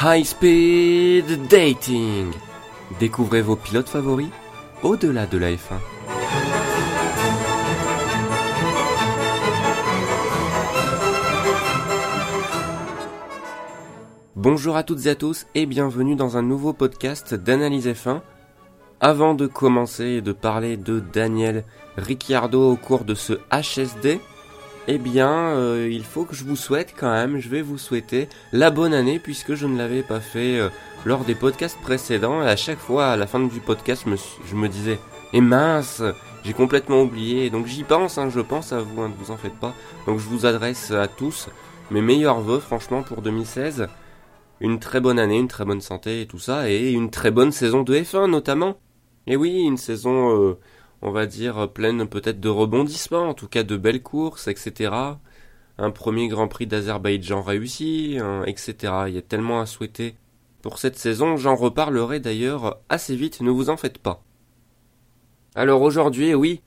High Speed Dating. Découvrez vos pilotes favoris au-delà de la F1. Bonjour à toutes et à tous et bienvenue dans un nouveau podcast d'analyse F1. Avant de commencer et de parler de Daniel Ricciardo au cours de ce HSD, eh bien, euh, il faut que je vous souhaite quand même, je vais vous souhaiter la bonne année puisque je ne l'avais pas fait euh, lors des podcasts précédents. Et à chaque fois, à la fin du podcast, je me, disais, et eh mince, j'ai complètement oublié. Donc j'y pense, hein, je pense à vous, hein, ne vous en faites pas. Donc je vous adresse à tous mes meilleurs voeux, franchement, pour 2016. Une très bonne année, une très bonne santé et tout ça, et une très bonne saison de F1 notamment. Et oui, une saison... Euh, on va dire, pleine peut-être de rebondissements, en tout cas de belles courses, etc. Un premier Grand Prix d'Azerbaïdjan réussi, etc. Il y a tellement à souhaiter. Pour cette saison, j'en reparlerai d'ailleurs assez vite, ne vous en faites pas. Alors aujourd'hui, oui,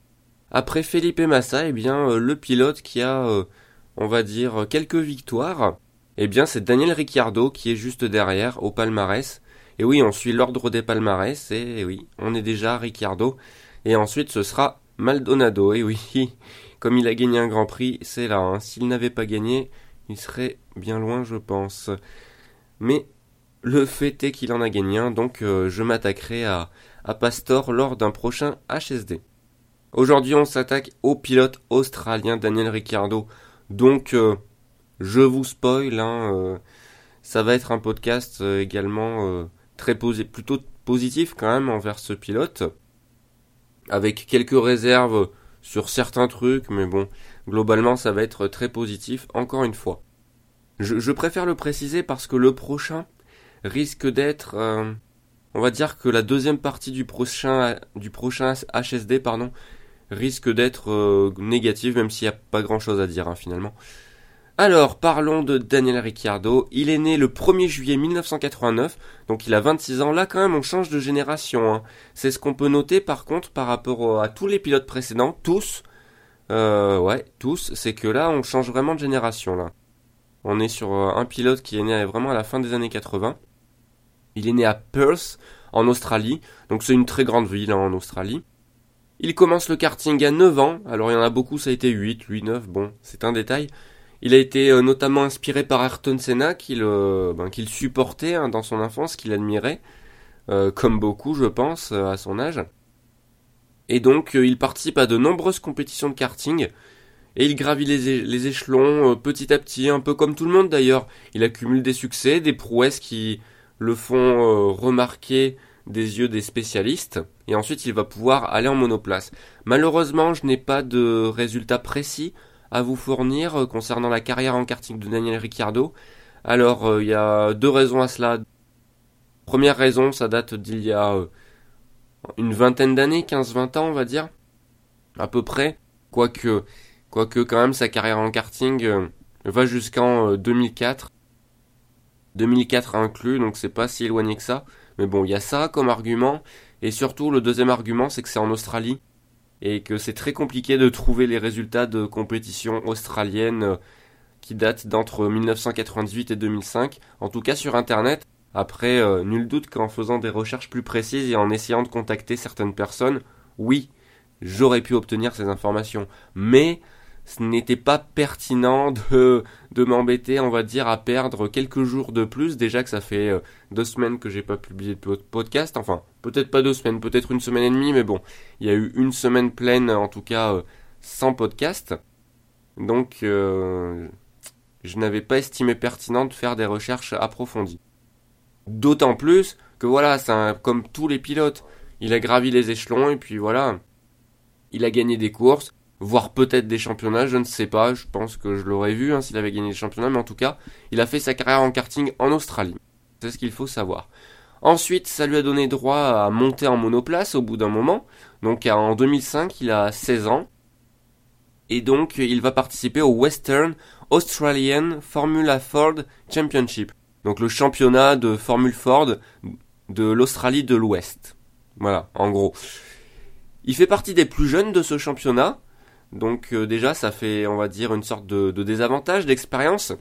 après Felipe Massa, eh bien, euh, le pilote qui a, euh, on va dire, quelques victoires, eh bien, c'est Daniel Ricciardo qui est juste derrière au palmarès. Et oui, on suit l'ordre des palmarès, et oui, on est déjà Ricciardo. Et ensuite, ce sera Maldonado. Et oui, comme il a gagné un Grand Prix, c'est là. Hein. S'il n'avait pas gagné, il serait bien loin, je pense. Mais le fait est qu'il en a gagné un, donc euh, je m'attaquerai à, à Pastor lors d'un prochain HSD. Aujourd'hui, on s'attaque au pilote australien Daniel Ricciardo. Donc, euh, je vous spoil, hein, euh, ça va être un podcast également très posé, plutôt positif quand même envers ce pilote avec quelques réserves sur certains trucs, mais bon, globalement ça va être très positif, encore une fois. Je, préfère le préciser parce que le prochain risque d'être... Euh, on va dire que la deuxième partie du prochain, du prochain HSD pardon, risque d'être euh, négative, même s'il n'y a pas grand-chose à dire hein, finalement. Alors, parlons de Daniel Ricciardo. Il est né le 1er juillet 1989, donc il a 26 ans. Là, quand même, on change de génération. Hein. C'est ce qu'on peut noter, par contre, par rapport à tous les pilotes précédents, tous. Euh, ouais, tous. C'est que là, on change vraiment de génération, là. On est sur euh, un pilote qui est né vraiment à la fin des années 80. Il est né à Perth, en Australie. Donc c'est une très grande ville hein, en Australie. Il commence le karting à 9 ans. Alors il y en a beaucoup, ça a été 8, 8, 9. Bon, c'est un détail. Il a été euh, notamment inspiré par Ayrton Senna, qu'il euh, ben, supportait hein, dans son enfance, qu'il admirait, euh, comme beaucoup, je pense, à son âge. Et donc, il participe à de nombreuses compétitions de karting, et il gravit les, échelons petit à petit, un peu comme tout le monde d'ailleurs. Il accumule des succès, des prouesses qui le font remarquer des yeux des spécialistes, et ensuite il va pouvoir aller en monoplace. Malheureusement, je n'ai pas de résultats précis à vous fournir euh, concernant la carrière en karting de Daniel Ricciardo. Alors, euh, il y a deux raisons à cela. Première raison, ça date d'il y a euh, une vingtaine d'années, 15-20 ans, on va dire, à peu près. Quoique, quoique quand même, sa carrière en karting va jusqu'en 2004. 2004 inclus, donc c'est pas si éloigné que ça. Mais bon, il y a ça comme argument. Et surtout, le deuxième argument, c'est que c'est en Australie et que c'est très compliqué de trouver les résultats de compétitions australiennes euh, qui datent d'entre 1998 et 2005, en tout cas sur Internet. Après, euh, nul doute qu'en faisant des recherches plus précises et en essayant de contacter certaines personnes, oui, j'aurais pu obtenir ces informations. Mais ce n'était pas pertinent de, de m'embêter, on va dire, à perdre quelques jours de plus. Déjà que ça fait euh, deux semaines que j'ai pas publié de podcast. Enfin, peut-être pas deux semaines, peut-être une semaine et demie, mais bon, il y a eu une semaine pleine, en tout cas, euh, sans podcast. Donc, euh, je n'avais pas estimé pertinent de faire des recherches approfondies. D'autant plus que voilà, c'est comme tous les pilotes, il a gravi les échelons et puis voilà, il a gagné des courses voire peut-être des championnats, je ne sais pas, je pense que je l'aurais vu hein, s'il avait gagné des championnats, mais en tout cas, il a fait sa carrière en karting en Australie. C'est ce qu'il faut savoir. Ensuite, ça lui a donné droit à monter en monoplace au bout d'un moment. Donc en 2005, il a 16 ans. Et donc, il va participer au Western Australian Formula Ford Championship. Donc le championnat de Formule Ford de l'Australie de l'Ouest. Voilà, en gros. Il fait partie des plus jeunes de ce championnat. Donc euh, déjà, ça fait, on va dire, une sorte de, désavantage d'expérience.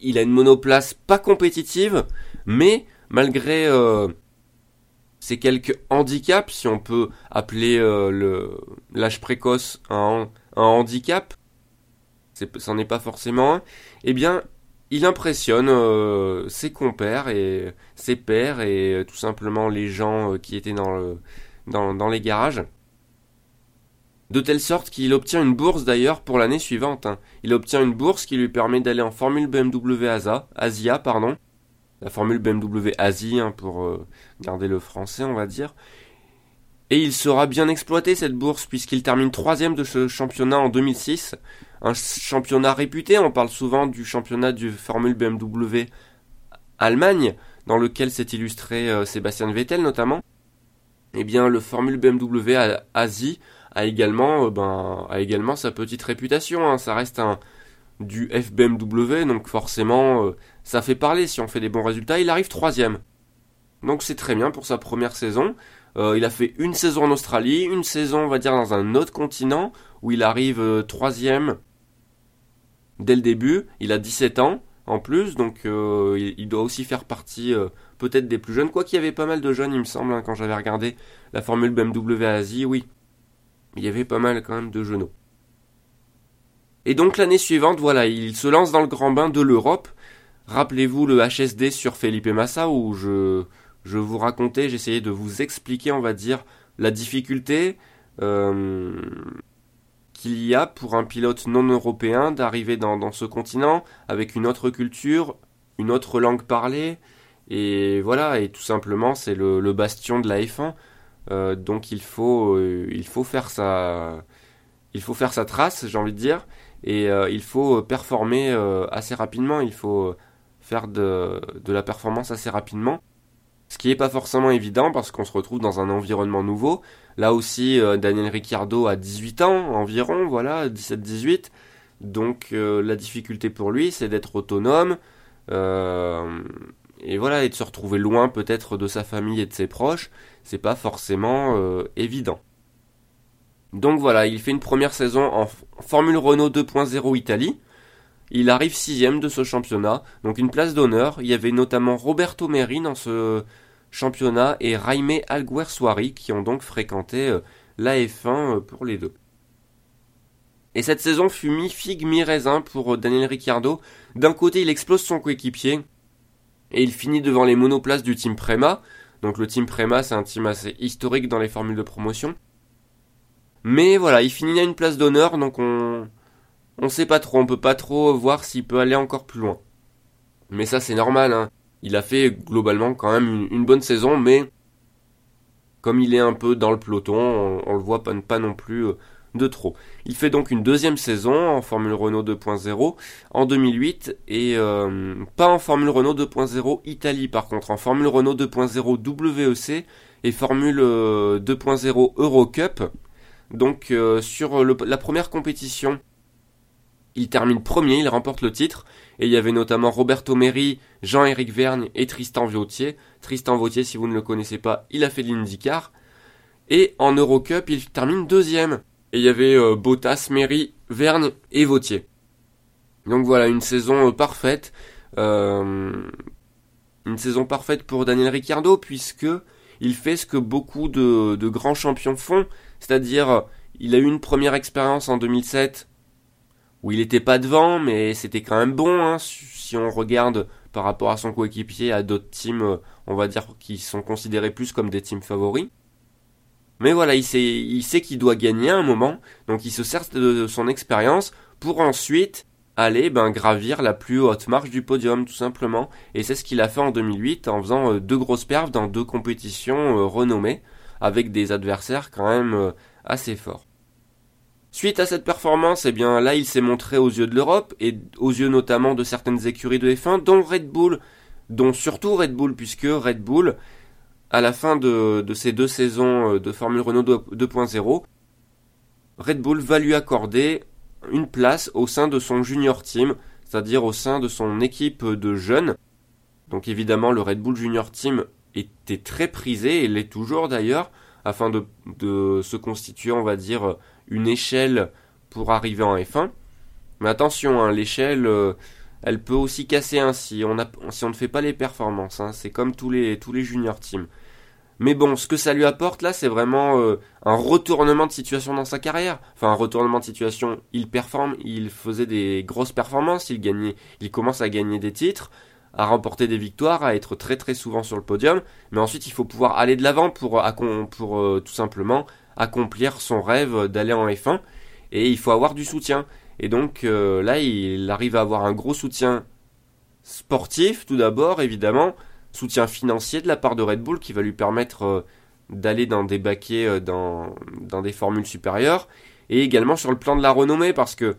il a une monoplace pas compétitive, mais malgré euh, ces quelques handicaps, si on peut appeler euh, l'âge précoce un, handicap, c'en est pas forcément un, eh bien, il impressionne euh, ses compères et ses pères et tout simplement les gens qui étaient dans les garages de telle sorte qu'il obtient une bourse d'ailleurs pour l'année suivante. Hein. Il obtient une bourse qui lui permet d'aller en Formule BMW Asia, Asia pardon, la Formule BMW Asie hein, pour euh, garder le français on va dire. Et il sera bien exploité cette bourse puisqu'il termine troisième de ce championnat en 2006, un championnat réputé. On parle souvent du championnat du Formule BMW Allemagne, dans lequel s'est illustré euh, Sébastien Vettel notamment. Eh bien, le Formule BMW Asie a également, euh, ben, également sa petite réputation. Hein. Ça reste un du FBMW, donc forcément, euh, ça fait parler si on fait des bons résultats. Il arrive troisième. Donc c'est très bien pour sa première saison. Euh, il a fait une saison en Australie, une saison, on va dire, dans un autre continent, où il arrive troisième dès le début. Il a 17 ans en plus, donc il, doit aussi faire partie peut-être des plus jeunes. Quoi qu'il y avait pas mal de jeunes, il me semble, hein, quand j'avais regardé la Formule BMW Asie, oui il y avait pas mal quand même de genoux. Et donc l'année suivante, voilà, il se lance dans le grand bain de l'Europe. Rappelez-vous le HSD sur Felipe Massa où je, je vous racontais, j'essayais de vous expliquer, on va dire, la difficulté euh, qu'il y a pour un pilote non européen d'arriver dans, ce continent avec une autre culture, une autre langue parlée. Et voilà, et tout simplement, c'est le, le bastion de la F1. Euh, donc il faut, euh, il faut faire sa, il faut faire sa trace, j'ai envie de dire, et euh, il faut performer assez rapidement. Il faut faire de, de la performance assez rapidement. Ce qui n'est pas forcément évident parce qu'on se retrouve dans un environnement nouveau. Là aussi, Daniel Ricciardo a 18 ans environ, voilà, 17-18. Donc la difficulté pour lui, c'est d'être autonome. Et voilà, et de se retrouver loin peut-être de sa famille et de ses proches c'est pas forcément euh, évident. Donc voilà, il fait une première saison en Formule Renault 2.0 Italie. Il arrive sixième de ce championnat, donc une place d'honneur. Il y avait notamment Roberto Meri dans ce championnat et Jaime Alguersuari qui ont donc fréquenté euh, la F1 euh, pour les deux. Et cette saison fut mi-figue, mi-raisin pour Daniel Ricciardo. D'un côté, il explose son coéquipier et il finit devant les monoplaces du team Prema. Donc le team Prema, c'est un team assez historique dans les formules de promotion. Mais voilà, il finit à une place d'honneur, donc on on sait pas trop, on peut pas trop voir s'il peut aller encore plus loin. Mais ça c'est normal, hein. Il a fait globalement quand même une, bonne saison, mais comme il est un peu dans le peloton, on, le voit pas, pas non plus euh, de trop. Il fait donc une deuxième saison en Formule Renault 2.0 en 2008 et euh, pas en Formule Renault 2.0 Italie par contre, en Formule Renault 2.0 WEC et Formule 2.0 euh, Eurocup. Donc euh, sur la première compétition, il termine premier, il remporte le titre et il y avait notamment Roberto Meri, Jean-Éric Vergne et Tristan Vautier. Tristan Vautier, si vous ne le connaissez pas, il a fait l'IndyCar. Et en Eurocup, il termine deuxième. Et il y avait euh, Bottas, Méry, Vergne et Vautier. Donc voilà, une saison euh, parfaite. Euh, une saison parfaite pour Daniel Ricciardo puisque il fait ce que beaucoup de, grands champions font, c'est-à-dire il a eu une première expérience en 2007 où il n'était pas devant, mais c'était quand même bon hein, si on regarde par rapport à son coéquipier, à d'autres teams, on va dire qui sont considérés plus comme des teams favoris. Mais voilà, il sait, il sait qu'il doit gagner à un moment, donc il se sert de son expérience pour ensuite aller ben, gravir la plus haute marche du podium, tout simplement. Et c'est ce qu'il a fait en 2008 en faisant euh, deux grosses perfs dans deux compétitions euh, renommées, avec des adversaires quand même euh, assez forts. Suite à cette performance, eh bien là il s'est montré aux yeux de l'Europe et aux yeux notamment de certaines écuries de F1, dont Red Bull, dont surtout Red Bull, puisque Red Bull à la fin de, ces deux saisons euh, de Formule Renault 2.0, Red Bull va lui accorder une place au sein de son junior team, c'est-à-dire au sein de son équipe de jeunes. Donc évidemment, le Red Bull Junior Team était très prisé, et l'est toujours d'ailleurs, afin de, se constituer, on va dire, une échelle pour arriver en F1. Mais attention, hein, l'échelle, euh, elle peut aussi casser ainsi on si on ne fait pas les performances. Hein. C'est comme tous les, tous les junior teams. Mais bon, ce que ça lui apporte là, c'est vraiment euh, un retournement de situation dans sa carrière. Enfin, un retournement de situation. Il performe, il faisait des grosses performances, il gagnait, il commence à gagner des titres, à remporter des victoires, à être très très souvent sur le podium. Mais ensuite, il faut pouvoir aller de l'avant pour, pour euh, tout simplement accomplir son rêve d'aller en F1. Et il faut avoir du soutien. Et donc euh, là, il arrive à avoir un gros soutien sportif tout d'abord, évidemment, soutien financier de la part de Red Bull qui va lui permettre euh, d'aller dans des baquets euh, dans, dans des formules supérieures, et également sur le plan de la renommée, parce que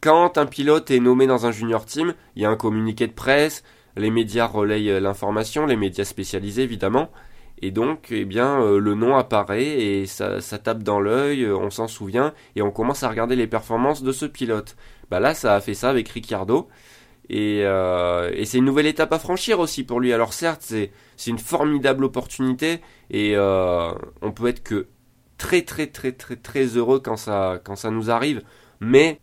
quand un pilote est nommé dans un junior team, il y a un communiqué de presse, les médias relayent l'information, les médias spécialisés évidemment, et donc, eh bien, euh, le nom apparaît et ça, tape dans l'œil, euh, on s'en souvient, et on commence à regarder les performances de ce pilote. Bah là, ça a fait ça avec Ricciardo. Et, euh, c'est une nouvelle étape à franchir aussi pour lui. Alors certes, c'est, c'est une formidable opportunité et on peut être que très très très très très heureux quand ça, quand ça nous arrive. Mais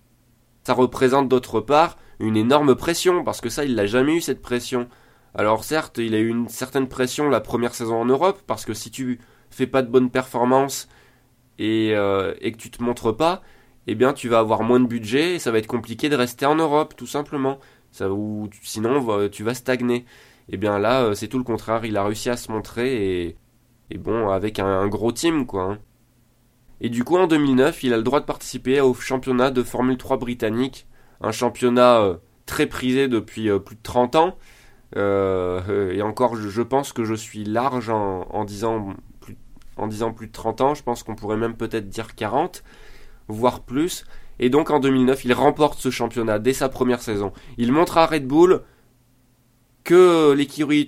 ça représente d'autre part une énorme pression parce que ça, il n'a jamais eu cette pression. Alors certes, il a eu une certaine pression la première saison en Europe, parce que si tu fais pas de bonnes performances et, euh, et que tu te montres pas, eh bien tu vas avoir moins de budget et ça va être compliqué de rester en Europe, tout simplement. Sinon tu vas stagner. Eh bien là, euh, c'est tout le contraire. Il a réussi à se montrer et, et bon, avec un, gros team, quoi. Hein. Et du coup, en 2009, il a le droit de participer au championnat de Formule 3 britannique, un championnat euh, très prisé depuis plus de 30 ans, et encore, je, pense que je suis large en, disant plus, en disant plus de 30 ans. Je pense qu'on pourrait même peut-être dire 40, voire plus. Et donc en 2009, il remporte ce championnat dès sa première saison. Il montre à Red Bull que l'écurie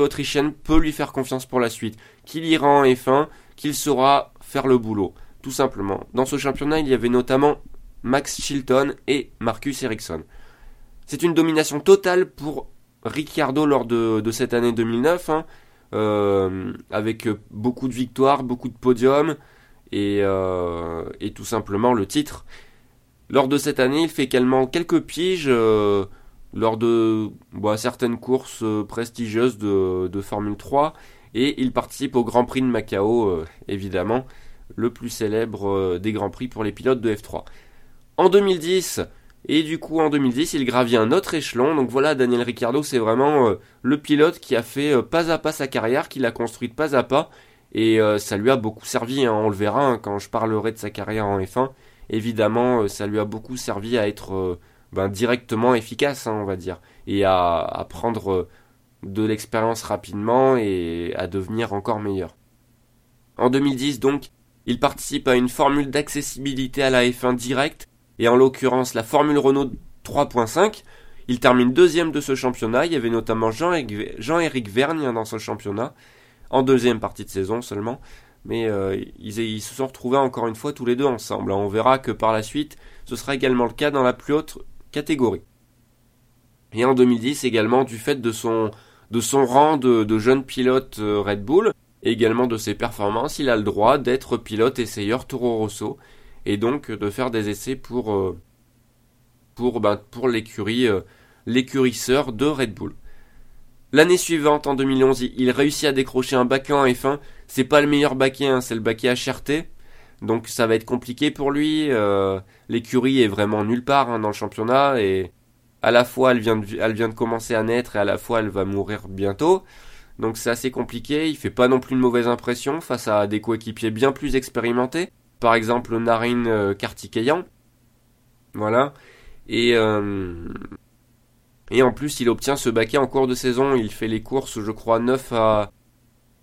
autrichienne peut lui faire confiance pour la suite, qu'il ira en F1, qu'il saura faire le boulot, tout simplement. Dans ce championnat, il y avait notamment Max Chilton et Marcus Ericsson. C'est une domination totale pour Ricciardo lors de, cette année 2009, hein, euh, avec beaucoup de victoires, beaucoup de podiums euh, et, tout simplement le titre. Lors de cette année, il fait également quelques piges euh, lors de bah, certaines courses prestigieuses de, de, Formule 3 et il participe au Grand Prix de Macao, évidemment, le plus célèbre des Grands Prix pour les pilotes de F3. En 2010, et du coup, en 2010, il gravit un autre échelon. Donc voilà, Daniel Ricciardo, c'est vraiment euh, le pilote qui a fait euh, pas à pas sa carrière, qui l'a construite pas à pas. Et euh, ça lui a beaucoup servi, hein, on le verra hein, quand je parlerai de sa carrière en F1. Évidemment, ça lui a beaucoup servi à être ben, directement efficace, hein, on va dire. Et à, à prendre de l'expérience rapidement et à devenir encore meilleur. En 2010, donc, il participe à une formule d'accessibilité à la F1 directe et en l'occurrence la Formule Renault 3.5. Il termine deuxième de ce championnat. Il y avait notamment Jean-Éric Vergne dans ce championnat, en deuxième partie de saison seulement. Mais euh, ils, se sont retrouvés encore une fois tous les deux ensemble. On verra que par la suite, ce sera également le cas dans la plus haute catégorie. Et en 2010 également, du fait de son, de son rang de, de jeune pilote euh, Red Bull, et également de ses performances, il a le droit d'être pilote essayeur Toro Rosso et donc de faire des essais pour, euh, pour, ben, pour l'écurie, euh, l'écurisseur de Red Bull. L'année suivante, en 2011, il réussit à décrocher un baquet en F1. C'est pas le meilleur baquet, hein, c'est le baquet HRT. Donc ça va être compliqué pour lui. Euh, l'écurie est vraiment nulle part hein, dans le championnat et à la fois elle vient, de, elle vient de commencer à naître et à la fois elle va mourir bientôt. Donc c'est assez compliqué. Il fait pas non plus une mauvaise impression face à des coéquipiers bien plus expérimentés par exemple Narine euh, Kartikeyan. Voilà. Et, euh, et en plus, il obtient ce baquet en cours de saison. Il fait les courses, je crois, 9 à,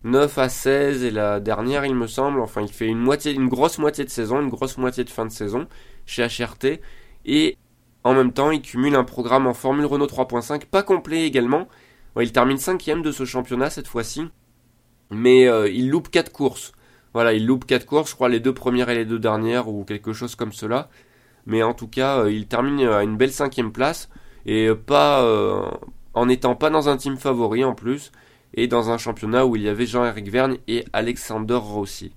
9 à 16 et la dernière, il me semble. Enfin, il fait une, moitié, une grosse moitié de saison, une grosse moitié de fin de saison chez HRT. Et en même temps, il cumule un programme en Formule Renault 3.5, pas complet également. il termine cinquième de ce championnat cette fois-ci. Mais euh, il loupe 4 courses. Voilà, il loupe quatre courses, je crois les deux premières et les deux dernières ou quelque chose comme cela. Mais en tout cas, euh, il termine à une belle cinquième place et pas euh, en n'étant pas dans un team favori en plus et dans un championnat où il y avait Jean-Éric Vergne et Alexander Rossi.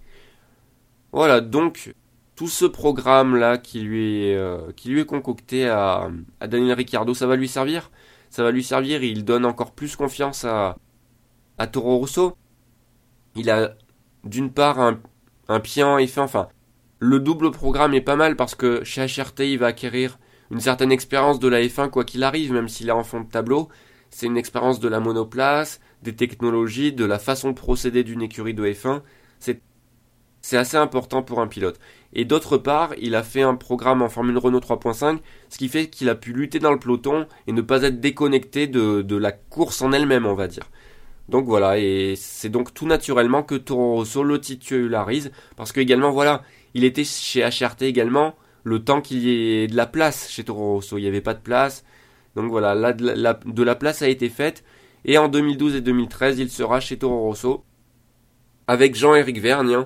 Voilà, donc tout ce programme là qui lui est, qui lui est concocté à, à Daniel Ricciardo, ça va lui servir? Ça va lui servir, il donne encore plus confiance à, à Toro Rosso? Il a d'une part un, pied en F1, enfin le double programme est pas mal parce que chez HRT il va acquérir une certaine expérience de la F1 quoi qu'il arrive, même s'il est en fond de tableau. C'est une expérience de la monoplace, des technologies, de la façon de procéder d'une écurie de F1. C'est assez important pour un pilote. Et d'autre part, il a fait un programme en Formule Renault 3.5, ce qui fait qu'il a pu lutter dans le peloton et ne pas être déconnecté de la course en elle-même, on va dire. Donc voilà, et c'est donc tout naturellement que Toro Rosso le titularise, parce que également, voilà, il était chez HRT également, le temps qu'il y ait de la place chez Toro Rosso, il n'y avait pas de place, donc voilà, là de la, place a été faite, et en 2012 et 2013, il sera chez Toro Rosso, avec Jean-Éric Vergne,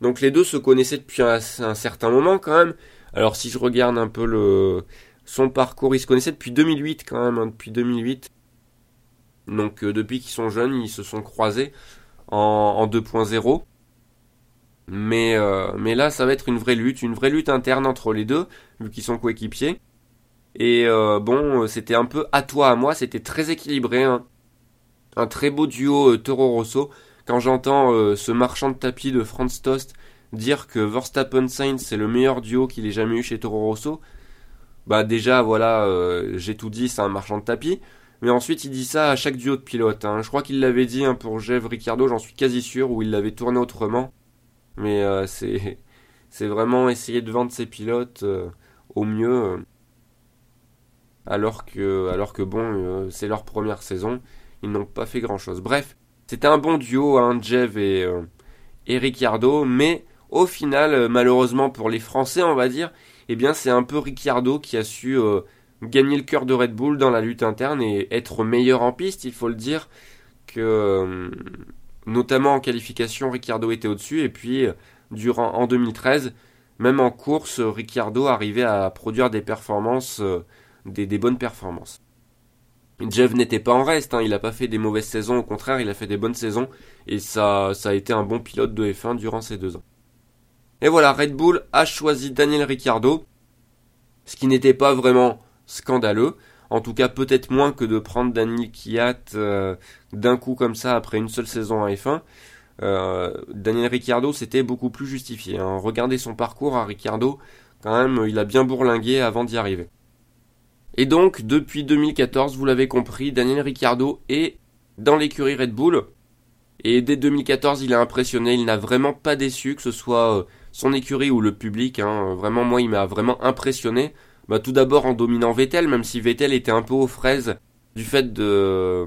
donc les deux se connaissaient depuis un, certain moment quand même, alors si je regarde un peu le son parcours, ils se connaissaient depuis 2008 quand même, hein, depuis 2008, donc euh, depuis qu'ils sont jeunes, ils se sont croisés en, 2.0. Mais, euh, mais là, ça va être une vraie lutte, une vraie lutte interne entre les deux, vu qu'ils sont coéquipiers. Et euh, bon, c'était un peu à toi, à moi, c'était très équilibré. Hein. Un très beau duo Toro Rosso. Quand j'entends ce marchand de tapis de Franz Tost dire que Verstappen Sainz c'est le meilleur duo qu'il ait jamais eu chez Toro Rosso, bah déjà voilà, j'ai tout dit, c'est un marchand de tapis. Mais ensuite, il dit ça à chaque duo de pilote. Hein. Je crois qu'il l'avait dit hein, pour Jeff Ricciardo, j'en suis quasi sûr, ou il l'avait tourné autrement. Mais euh, c'est, c'est vraiment essayer de vendre ses pilotes euh, au mieux. Euh, alors que, alors que bon, c'est leur première saison. Ils n'ont pas fait grand chose. Bref, c'était un bon duo, hein, Jeff et, et Ricciardo. Mais au final, malheureusement pour les Français, on va dire, eh bien, c'est un peu Ricciardo qui a su gagner le cœur de Red Bull dans la lutte interne et être meilleur en piste, il faut le dire, que euh, notamment en qualification, Ricciardo était au-dessus et puis durant en 2013, même en course, Ricciardo arrivait à produire des performances, euh, des, bonnes performances. Jeff n'était pas en reste, hein, il n'a pas fait des mauvaises saisons, au contraire, il a fait des bonnes saisons et ça, ça a été un bon pilote de F1 durant ces deux ans. Et voilà, Red Bull a choisi Daniel Ricciardo, ce qui n'était pas vraiment scandaleux. En tout cas, peut-être moins que de prendre Daniel Kiat euh, d'un coup comme ça après une seule saison en F1. Euh, Daniel Ricciardo, c'était beaucoup plus justifié. Hein. Regardez son parcours à Ricciardo, quand même, il a bien bourlingué avant d'y arriver. Et donc, depuis 2014, vous l'avez compris, Daniel Ricciardo est dans l'écurie Red Bull. Et dès 2014, il a impressionné, il n'a vraiment pas déçu, que ce soit euh, son écurie ou le public. Hein. Vraiment, moi, il m'a vraiment impressionné. Bah tout d'abord en dominant Vettel, même si Vettel était un peu aux fraises du fait de,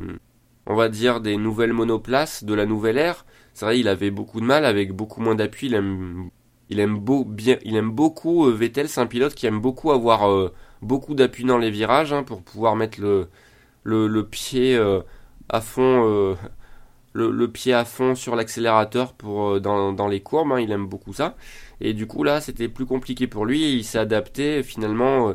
on va dire, des nouvelles monoplaces, de la nouvelle ère. C'est vrai, il avait beaucoup de mal avec beaucoup moins d'appui. Il aime, beaucoup euh, Vettel. C'est un pilote qui aime beaucoup avoir euh, beaucoup d'appui dans les virages hein, pour pouvoir mettre le pied euh, à fond, le, le, pied à fond sur l'accélérateur pour dans, dans les courbes. Hein, il aime beaucoup ça. Et du coup, là, c'était plus compliqué pour lui. il s'est adapté finalement euh,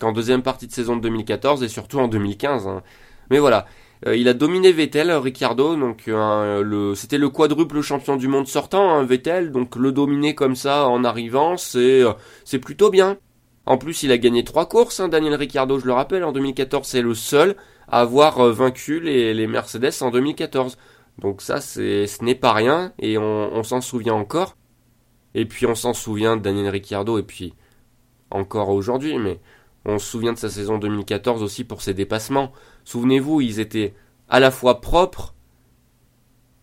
qu'en deuxième partie de saison de 2014 et surtout en 2015. Hein. Mais voilà. Euh, il a dominé Vettel, Ricciardo, donc euh, c'était le quadruple champion du monde sortant, hein, Vettel, donc le dominer comme ça en arrivant, c'est, c'est plutôt bien. En plus, il a gagné trois courses, hein, Daniel Ricciardo, je le rappelle, en 2014, c'est le seul à avoir vaincu les, les, Mercedes en 2014. Donc ça, c'est, ce n'est pas rien, et on, on s'en souvient encore. Et puis on s'en souvient de Daniel Ricciardo, et puis encore aujourd'hui, mais on se souvient de sa saison 2014 aussi pour ses dépassements. Souvenez-vous, ils étaient à la fois propres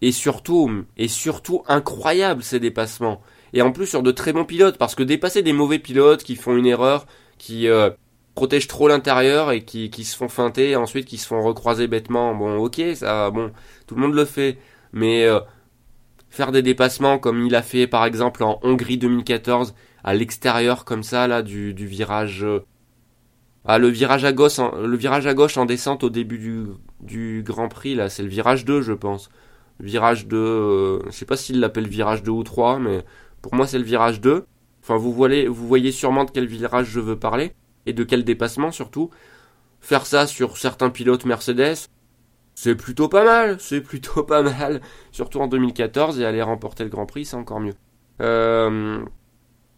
et surtout, et surtout incroyables ces dépassements. Et en plus sur de très bons pilotes, parce que dépasser des mauvais pilotes qui font une erreur, qui euh, protègent trop l'intérieur et qui, qui se font feinter, et ensuite qui se font recroiser bêtement, bon ok, ça, bon, tout le monde le fait. Mais euh, faire des dépassements comme il a fait par exemple en Hongrie 2014 à l'extérieur comme ça là du, du virage euh, ah le virage à gauche en, le virage à gauche en descente au début du, du Grand Prix là c'est le virage 2 je pense. Virage 2 euh, je sais pas s'il l'appelle virage 2 ou 3 mais pour moi c'est le virage 2 enfin vous voyez vous voyez sûrement de quel virage je veux parler et de quel dépassement surtout? Faire ça sur certains pilotes Mercedes c'est plutôt pas mal, c'est plutôt pas mal, surtout en 2014 et aller remporter le Grand Prix, c'est encore mieux. Euh,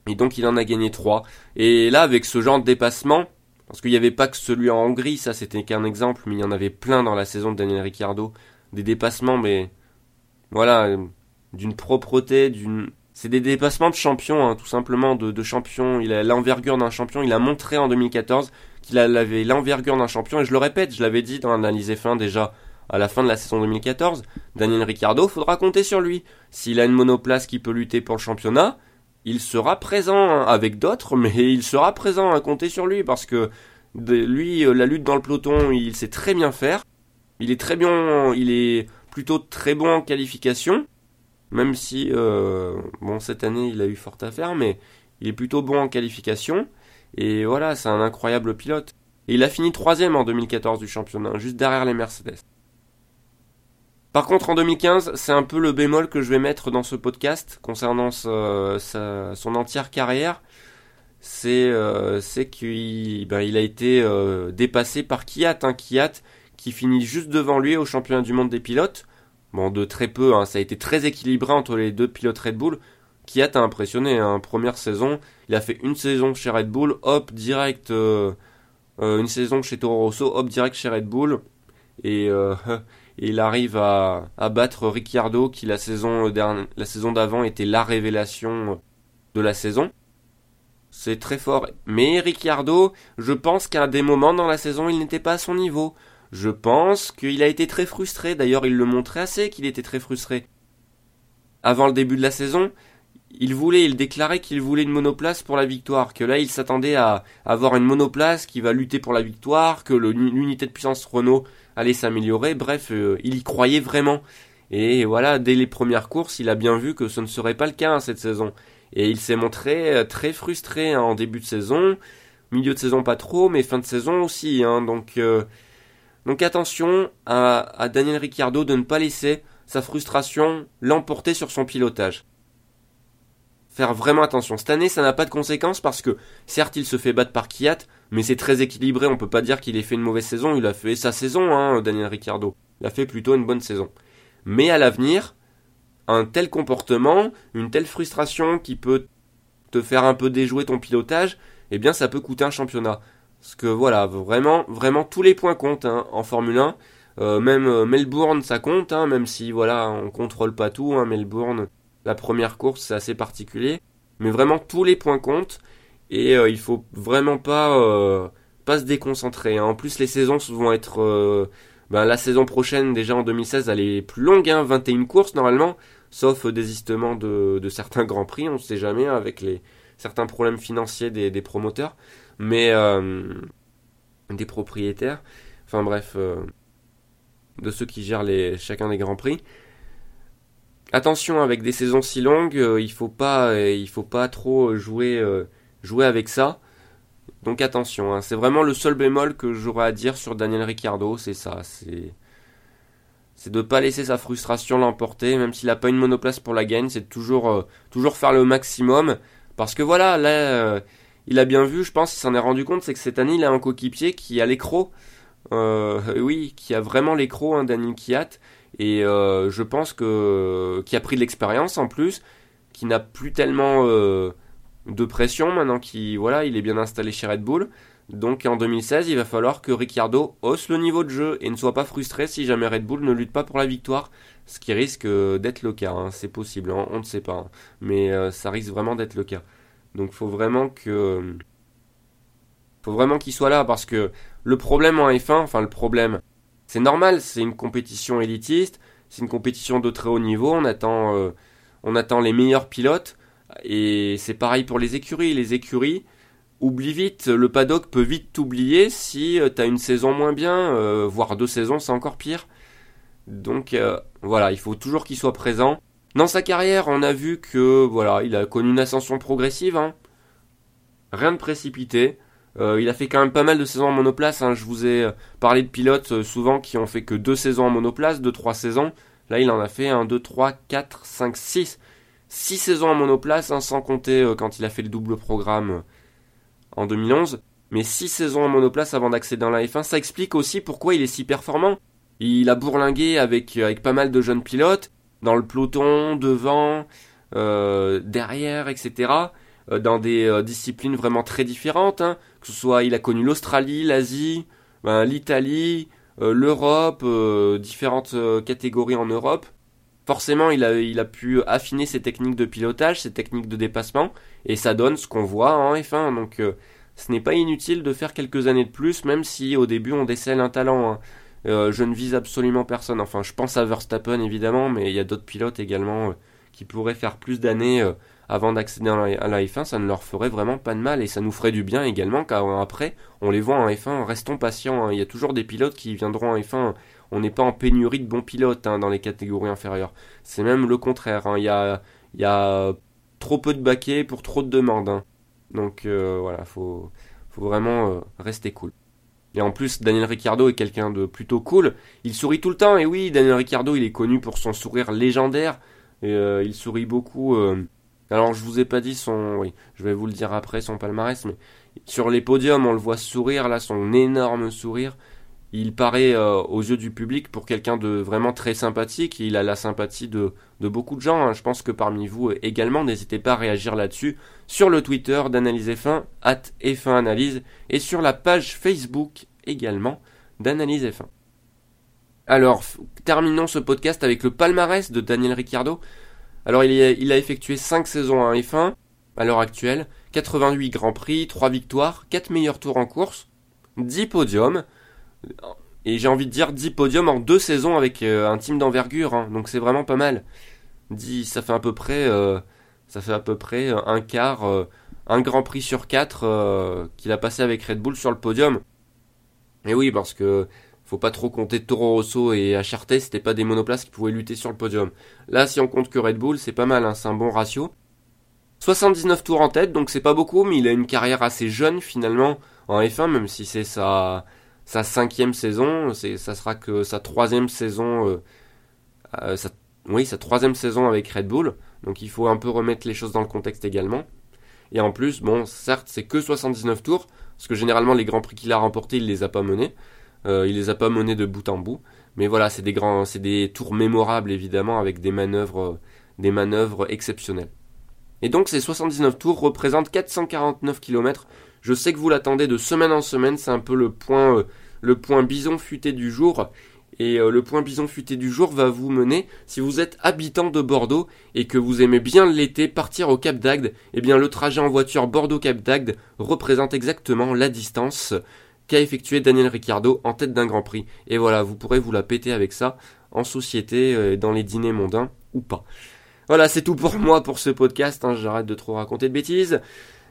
Et donc il en a gagné 3. Et là, avec ce genre de dépassement, parce qu'il n'y avait pas que celui en Hongrie, ça c'était qu'un exemple, mais il y en avait plein dans la saison de Daniel Ricciardo. Des dépassements, mais voilà, d'une propreté, d'une... C'est des dépassements de champion, hein, tout simplement, de, de champion. Il a l'envergure d'un champion. Il a montré en 2014 qu'il avait l'envergure d'un champion. Et je le répète, je l'avais dit dans l'analyse fin déjà à la fin de la saison 2014. Daniel Ricciardo, faudra compter sur lui. S'il a une monoplace qui peut lutter pour le championnat, il sera présent avec d'autres, mais il sera présent à compter sur lui parce que lui, euh, la lutte dans le peloton, il sait très bien faire. Il est très bien, il est plutôt très bon en qualification, même si euh, bon cette année il a eu fort à faire, mais il est plutôt bon en qualification. Et voilà, c'est un incroyable pilote. Et il a fini troisième en 2014 du championnat, juste derrière les Mercedes. Par contre, en 2015, c'est un peu le bémol que je vais mettre dans ce podcast concernant son entière carrière. C'est euh, qu'il ben, a été euh, dépassé par Kiat, un Kiat qui finit juste devant lui au championnat du monde des pilotes. Bon, de très peu, hein, ça a été très équilibré entre les deux pilotes Red Bull. Kiat a impressionné, hein, première saison, il a fait une saison chez Red Bull, hop, direct, euh, une saison chez Toro Rosso, hop, direct chez Red Bull. Et et il arrive à, battre Ricciardo qui la saison la saison d'avant était la révélation de la saison. C'est très fort. Mais Ricciardo, je pense qu'à des moments dans la saison, il n'était pas à son niveau. Je pense qu'il a été très frustré. D'ailleurs, il le montrait assez qu'il était très frustré. Avant le début de la saison, il voulait, il déclarait qu'il voulait une monoplace pour la victoire, que là il s'attendait à avoir une monoplace qui va lutter pour la victoire, que l'unité de puissance Renault allait s'améliorer, bref, euh, il y croyait vraiment. Et voilà, dès les premières courses, il a bien vu que ce ne serait pas le cas hein, cette saison. Et il s'est montré euh, très frustré hein, en début de saison, milieu de saison pas trop, mais fin de saison aussi. Hein. donc, euh, donc attention à, Daniel Ricciardo de ne pas laisser sa frustration l'emporter sur son pilotage faire vraiment attention. Cette année, ça n'a pas de conséquences parce que, certes, il se fait battre par Kiat, mais c'est très équilibré. On peut pas dire qu'il ait fait une mauvaise saison. Il a fait sa saison, hein, Daniel Ricciardo. Il a fait plutôt une bonne saison. Mais à l'avenir, un tel comportement, une telle frustration qui peut te faire un peu déjouer ton pilotage, eh bien, ça peut coûter un championnat. Parce que voilà, vraiment, vraiment tous les points comptent hein, en Formule 1. Euh, même euh, Melbourne, ça compte, hein, même si voilà, on contrôle pas tout. Hein, Melbourne, la première course, c'est assez particulier. Mais vraiment, tous les points comptent. Et euh, il faut vraiment pas, euh, pas se déconcentrer. En plus, les saisons vont être... Ben, la saison prochaine, déjà en 2016, elle est plus longue. Hein, 21 courses normalement. Sauf désistement de, certains grands prix. On ne sait jamais avec les certains problèmes financiers des promoteurs. Mais... des propriétaires. Enfin bref... de ceux qui gèrent les, chacun des grands prix attention avec des saisons si longues, euh, il faut pas, euh, il faut pas trop jouer, euh, jouer avec ça. Donc attention, hein. c'est vraiment le seul bémol que j'aurais à dire sur Daniel Ricciardo, c'est ça, c'est c'est de pas laisser sa frustration l'emporter, même s'il a pas une monoplace pour la gagne, c'est toujours toujours faire le maximum, parce que voilà, là, il a bien vu, je pense, il s'en est rendu compte, c'est que cette année il a un coéquipier qui a l'écro, oui, qui a vraiment l'écro, hein, Daniel Kiat, et euh, je pense que qui a pris de l'expérience en plus, qui n'a plus tellement euh, de pression maintenant qu'il voilà, il est bien installé chez Red Bull. Donc en 2016, il va falloir que Ricciardo hausse le niveau de jeu et ne soit pas frustré si jamais Red Bull ne lutte pas pour la victoire, ce qui risque euh, d'être le cas. Hein. C'est possible, hein. on ne sait pas, hein. mais ça risque vraiment d'être le cas. Donc faut vraiment que faut vraiment qu'il soit là parce que le problème en F1, enfin le problème, c'est normal, c'est une compétition élitiste, c'est une compétition de très haut niveau, on attend, euh, on attend les meilleurs pilotes, et c'est pareil pour les écuries. Les écuries oublient vite, le paddock peut vite t'oublier si euh, tu as une saison moins bien, euh, voire deux saisons, c'est encore pire. Donc voilà, il faut toujours qu'il soit présent. Dans sa carrière, on a vu que voilà, il a connu une ascension progressive, hein. rien de précipité. Euh, il a fait quand même pas mal de saisons en monoplace. Hein. Je vous ai euh, parlé de pilotes euh, souvent qui ont fait que deux saisons en monoplace, deux trois saisons. Là, il en a fait 1, 2, 3, 4, 5, 6. 6 saisons en monoplace, hein, sans compter quand il a fait le double programme en 2011. Mais 6 saisons en monoplace avant d'accéder dans la F1, ça explique aussi pourquoi il est si performant. Il a bourlingué avec pas mal de jeunes pilotes, dans le peloton, devant, derrière, etc. dans des disciplines vraiment très différentes, hein. que ce soit il a connu l'Australie, l'Asie, ben, l'Italie, l'Europe, différentes catégories en Europe. Forcément, il a, il a pu affiner ses techniques de pilotage, ses techniques de dépassement, et ça donne ce qu'on voit en F1. Donc, ce n'est pas inutile de faire quelques années de plus, même si au début on décèle un talent. Hein. Euh, je ne vise absolument personne. Enfin, je pense à Verstappen évidemment, mais il y a d'autres pilotes également euh, qui pourraient faire plus d'années euh, avant d'accéder à la F1. Ça ne leur ferait vraiment pas de mal et ça nous ferait du bien également car après, on les voit en F1. Restons patients. Hein. Il y a toujours des pilotes qui viendront en F1. On n'est pas en pénurie de bons pilotes hein, dans les catégories inférieures. C'est même le contraire. Hein. Il, y a, trop peu de baquets pour trop de demandes. Donc voilà, faut, faut vraiment rester cool. Et en plus, Daniel Ricciardo est quelqu'un de plutôt cool. Il sourit tout le temps. Et oui, Daniel Ricciardo, il est connu pour son sourire légendaire. Et, euh, il sourit beaucoup. Euh. Alors, je vous ai pas dit son. Oui, je vais vous le dire après, son palmarès. Mais sur les podiums, on le voit sourire, là, son énorme sourire il paraît euh, aux yeux du public pour quelqu'un de vraiment très sympathique. Il a la sympathie de, beaucoup de gens. Hein. Je pense que parmi vous euh, également, n'hésitez pas à réagir là-dessus sur le Twitter d'Analyse F1, at F1 Analyse, et sur la page Facebook également d'Analyse F1. Alors, terminons ce podcast avec le palmarès de Daniel Ricciardo. Alors, il, a effectué 5 saisons en F1 à l'heure actuelle, 88 Grands Prix, 3 victoires, 4 meilleurs tours en course, 10 podiums, et j'ai envie de dire 10 podiums en deux saisons avec euh, un team d'envergure, hein. donc c'est vraiment pas mal. 10, ça fait à peu près, euh, ça fait à peu près euh, un quart, un Grand Prix sur 4 qu'il a passé avec Red Bull sur le podium. Et oui, parce que faut pas trop compter Toro Rosso et HRT, c'était pas des monoplaces qui pouvaient lutter sur le podium. Là, si on compte que Red Bull, c'est pas mal, hein, c'est un bon ratio. 79 tours en tête, donc c'est pas beaucoup, mais il a une carrière assez jeune finalement en F1, même si c'est sa, sa cinquième saison, ça sera que sa troisième saison, euh, euh, oui, sa troisième saison avec Red Bull. Donc il faut un peu remettre les choses dans le contexte également. Et en plus, bon, certes, c'est que 79 tours, parce que généralement les grands prix qu'il a remportés, il les a pas menés. Euh, il les a pas menés de bout en bout. Mais voilà, c'est des grands, c'est des tours mémorables évidemment avec des manœuvres, des manœuvres exceptionnelles. Et donc ces 79 tours représentent 449 km je sais que vous l'attendez de semaine en semaine, c'est un peu le point, euh, le point bison futé du jour. Et euh, le point bison futé du jour va vous mener, si vous êtes habitant de Bordeaux et que vous aimez bien l'été partir au Cap d'Agde, eh bien le trajet en voiture Bordeaux-Cap d'Agde représente exactement la distance qu'a effectué Daniel Ricciardo en tête d'un Grand Prix. Et voilà, vous pourrez vous la péter avec ça en société, euh, dans les dîners mondains ou pas. Voilà, c'est tout pour moi pour ce podcast. Hein. J'arrête de trop raconter de bêtises.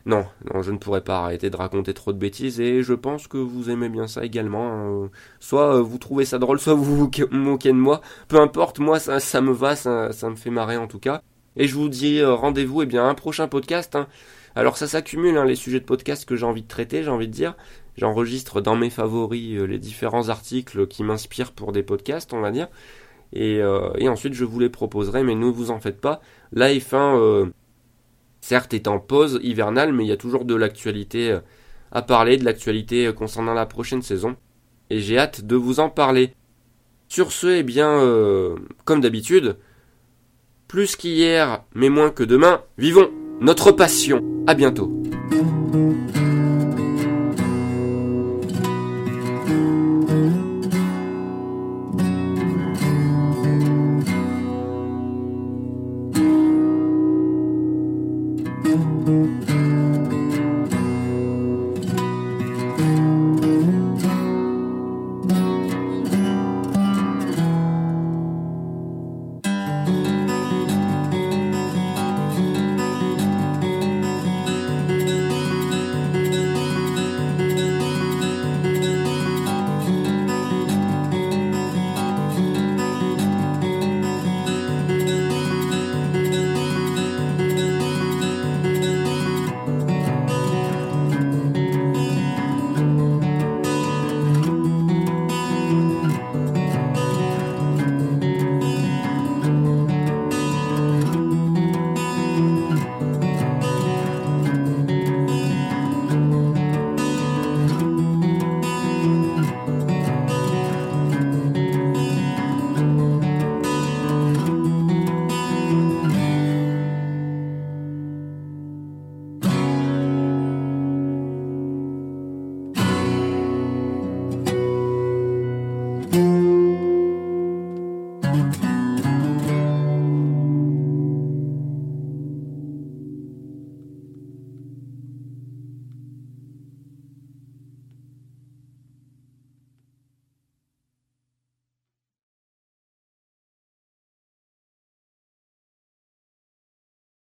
Non, je ne pourrais pas arrêter de raconter trop de bêtises et je pense que vous aimez bien ça également. Hein. Soit euh, vous trouvez ça drôle, soit vous vous moquez de moi. Peu importe, moi ça, me va, ça, me fait marrer en tout cas. Et je vous dis euh, rendez-vous eh bien un prochain podcast. Hein. Alors ça s'accumule hein, les sujets de podcast que j'ai envie de traiter, j'ai envie de dire. J'enregistre dans mes favoris euh, les différents articles qui m'inspirent pour des podcasts, on va dire. Et, et, ensuite je vous les proposerai, mais ne vous en faites pas. La F1 certes est en pause hivernale, mais il y a toujours de l'actualité euh, à parler, de l'actualité euh, concernant la prochaine saison. Et j'ai hâte de vous en parler. Sur ce, eh bien, euh, comme d'habitude, plus qu'hier, mais moins que demain, vivons notre passion. À bientôt.